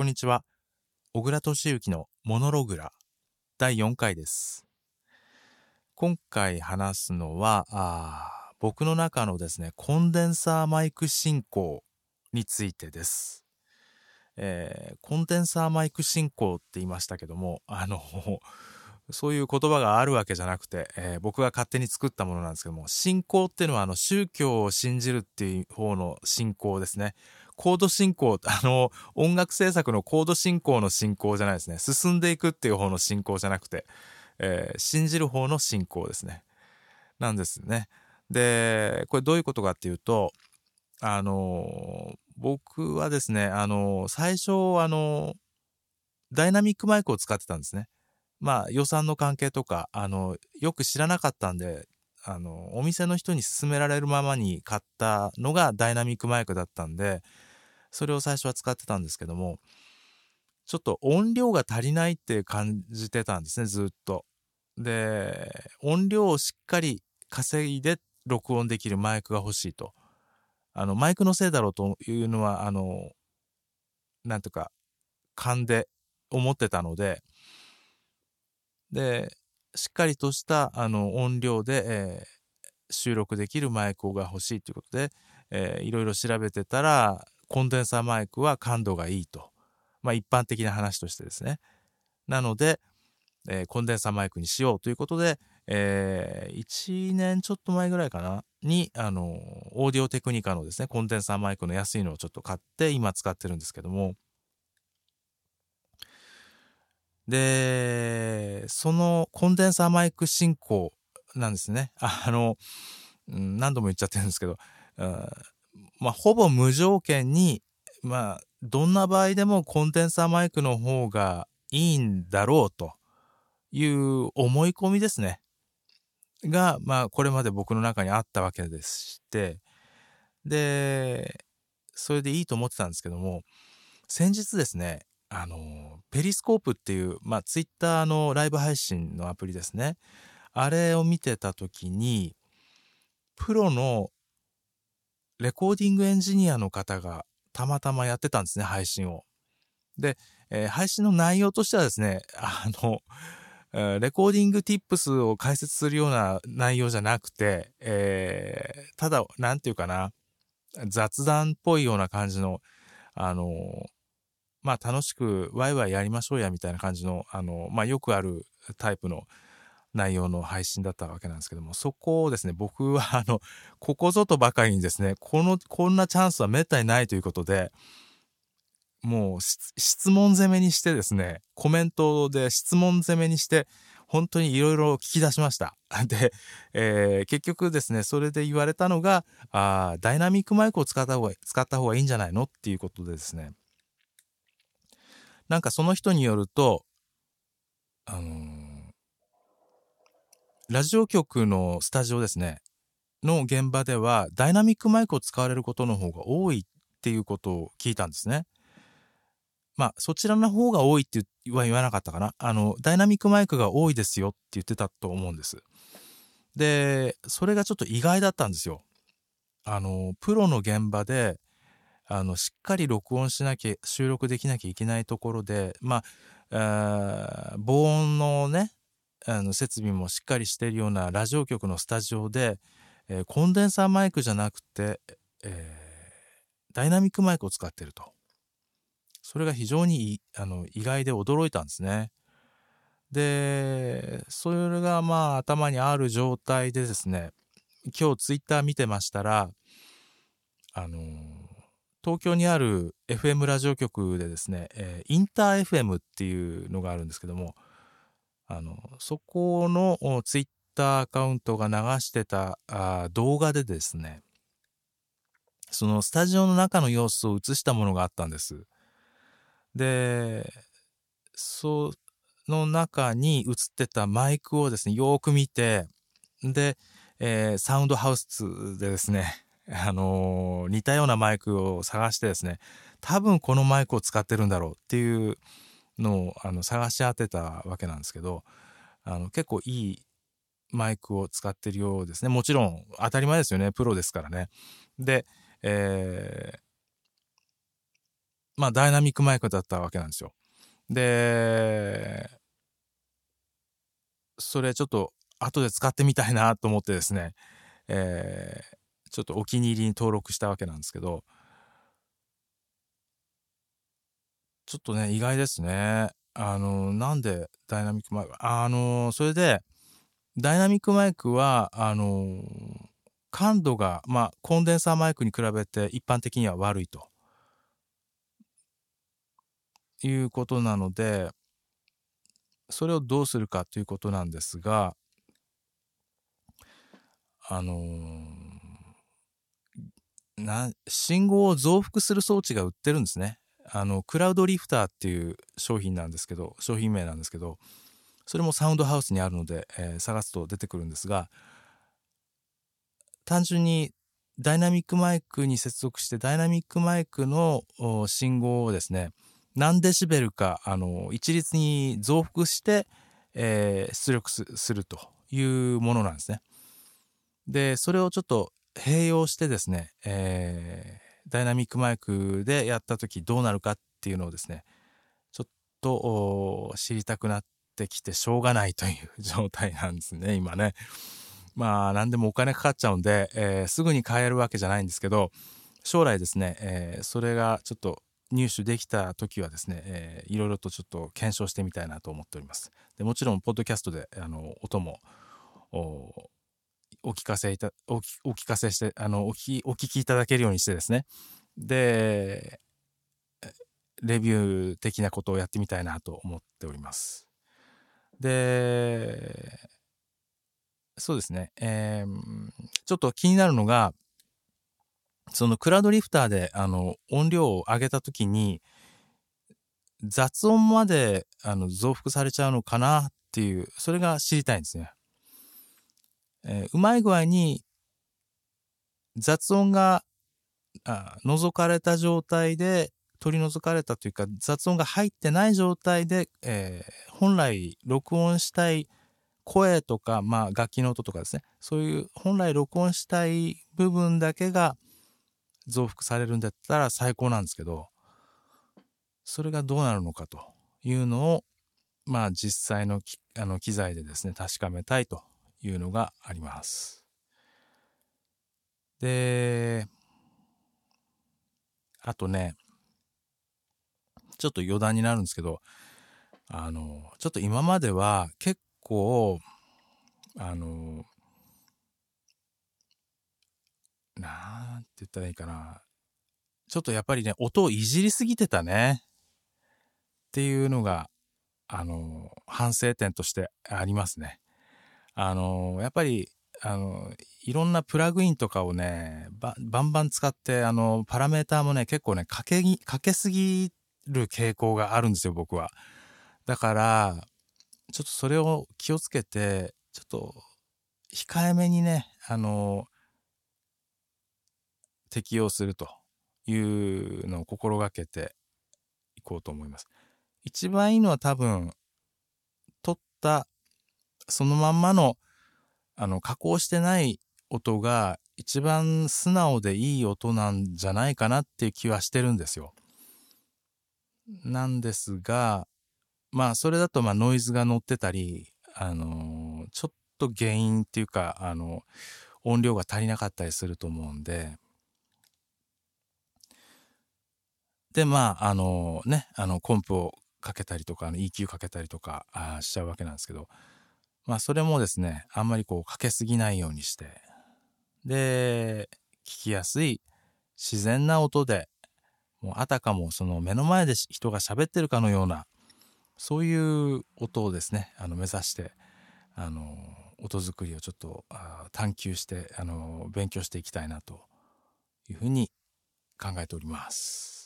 こんにちは。小倉敏之のモノログラ第4回です。今回話すのは、あ僕の中のですね、コンデンサーマイク進行についてです。えーコンデンサーマイク進行って言いましたけども、あの、そういう言葉があるわけじゃなくて、えー僕が勝手に作ったものなんですけども、信仰っていうのはあの宗教を信じるっていう方の信仰ですね。コード進行、あの、音楽制作のコード進行の進行じゃないですね。進んでいくっていう方の進行じゃなくて、えー信じる方の進行ですね。なんですね。で、これどういうことかっていうと、あの、僕はですね、あの、最初、あの、ダイナミックマイクを使ってたんですね。まあ予算の関係とか、あの、よく知らなかったんで、あの、お店の人に勧められるままに買ったのがダイナミックマイクだったんで、それを最初は使ってたんですけども、ちょっと音量が足りないって感じてたんですね、ずっと。で、音量をしっかり稼いで録音できるマイクが欲しいと。あの、マイクのせいだろうというのは、あの、なんとか、勘で思ってたので、で、しっかりとしたあの音量で、えー収録できるマイクが欲しいということで、えーいろいろ調べてたら、コンデンサーマイクは感度がいいと。まあ一般的な話としてですね。なので、えーコンデンサーマイクにしようということで、え1年ちょっと前ぐらいかなに、あの、オーディオテクニカのですね、コンデンサーマイクの安いのをちょっと買って今使ってるんですけども、で、そのコンデンサーマイク進行なんですね。あの、何度も言っちゃってるんですけど、うんまあ、ほぼ無条件に、まあ、どんな場合でもコンデンサーマイクの方がいいんだろうという思い込みですね。が、まあ、これまで僕の中にあったわけでして、で、それでいいと思ってたんですけども、先日ですね、あの、ペリスコープっていう、まあ、ツイッターのライブ配信のアプリですね。あれを見てたときに、プロのレコーディングエンジニアの方がたまたまやってたんですね、配信を。で、えー配信の内容としてはですね、あの、レコーディング tips を解説するような内容じゃなくて、えーただ、なんていうかな、雑談っぽいような感じの、あの、まあ楽しくワイワイやりましょうやみたいな感じの、あの、まあよくあるタイプの内容の配信だったわけなんですけども、そこをですね、僕はあの、ここぞとばかりにですね、この、こんなチャンスはめったにないということで、もう質問攻めにしてですね、コメントで質問攻めにして、本当にいろいろ聞き出しました。で、えー結局ですね、それで言われたのが、あーダイナミックマイクを使った方が、使った方がいいんじゃないのっていうことでですね、なんかその人によると、あのーラジオ局のスタジオですね、の現場では、ダイナミックマイクを使われることの方が多いっていうことを聞いたんですね。まあ、そちらの方が多いっては言わなかったかな。あの、ダイナミックマイクが多いですよって言ってたと思うんです。で、それがちょっと意外だったんですよ。あの、プロの現場で、あの、しっかり録音しなきゃ、収録できなきゃいけないところで、まあ、防音のね、あの、設備もしっかりしているようなラジオ局のスタジオで、えーコンデンサーマイクじゃなくて、えーダイナミックマイクを使ってると。それが非常にあの意外で驚いたんですね。で、それがまあ頭にある状態でですね、今日ツイッター見てましたら、あの東京にある FM ラジオ局でですね、えーインター FM っていうのがあるんですけども、あの、そこのツイッターアカウントが流してたあ動画でですね、そのスタジオの中の様子を映したものがあったんです。で、その中に映ってたマイクをですね、よーく見て、で、えーサウンドハウスでですね、あのー似たようなマイクを探してですね、多分このマイクを使ってるんだろうっていうのをあの探し当てたわけなんですけど、あの結構いいマイクを使ってるようですね。もちろん当たり前ですよね。プロですからね。で、えーまあ、ダイナミックマイクだったわけなんですよ。で、それちょっと後で使ってみたいなと思ってですね、えー、ちょっとお気に入りに登録したわけなんですけど、ちょっとね、意外ですね。あの、なんでダイナミックマイク、あの、それで、ダイナミックマイクは、あの、感度が、まあ、コンデンサーマイクに比べて一般的には悪いと。いうことなので、それをどうするかということなんですが、あのー、な、信号を増幅する装置が売ってるんですね。あの、クラウドリフターっていう商品なんですけど、商品名なんですけど、それもサウンドハウスにあるので、えー、探すと出てくるんですが、単純にダイナミックマイクに接続してダイナミックマイクの信号をですね、何デシベルか、あの、一律に増幅して、えー、出力するというものなんですね。で、それをちょっと併用してですね、えー、ダイナミックマイクでやった時どうなるかっていうのをですね、ちょっと知りたくなってきてしょうがないという状態なんですね、今ね。まあ何でもお金かかっちゃうんで、えー、すぐに買えるわけじゃないんですけど、将来ですね、えー、それがちょっと入手できた時はですね、えー、いろいろとちょっと検証してみたいなと思っております。でもちろん、ポッドキャストであの音もお聞かせいた、お聞かせして、あの、お聞き、お聞きいただけるようにしてですね。で、レビュー的なことをやってみたいなと思っております。で、そうですね。えー、ちょっと気になるのが、そのクラウドリフターで、あの、音量を上げたときに、雑音まで、あの、増幅されちゃうのかなっていう、それが知りたいんですね。えー、うまい具合に雑音があ覗かれた状態で取り除かれたというか雑音が入ってない状態で、えー、本来録音したい声とか、まあ、楽器の音とかですね。そういう本来録音したい部分だけが増幅されるんだったら最高なんですけどそれがどうなるのかというのをまあ実際のあの機材でですね確かめたいというのがあります。で、あとね、ちょっと余談になるんですけど、あの、ちょっと今までは結構、あの、なんて言ったらいいかな。ちょっとやっぱりね、音をいじりすぎてたね。っていうのが、あの、反省点としてありますね。あの、やっぱり、あの、いろんなプラグインとかをね、バンバン使って、あの、パラメーターもね、結構ね、かけぎ、かけすぎる傾向があるんですよ、僕は。だから、ちょっとそれを気をつけて、ちょっと、控えめにね、あの、適用するというのを心がけていこうと思います。一番いいのは多分、取ったそのまんまの、あの、加工してない音が一番素直でいい音なんじゃないかなっていう気はしてるんですよ。なんですが、まあ、それだと、まあ、ノイズが乗ってたり、あのちょっと原因っていうか、あの、音量が足りなかったりすると思うんで、で、まあ、あのね、あの、コンプをかけたりとか、あの EQ かけたりとかあしちゃうわけなんですけど、まあそれもですね、あんまりこうかけすぎないようにして、で、聞きやすい自然な音で、もうあたかもその目の前で人が喋ってるかのような、そういう音をですね、あの目指して、あの、音作りをちょっと探求して、あの、勉強していきたいなというふうに考えております。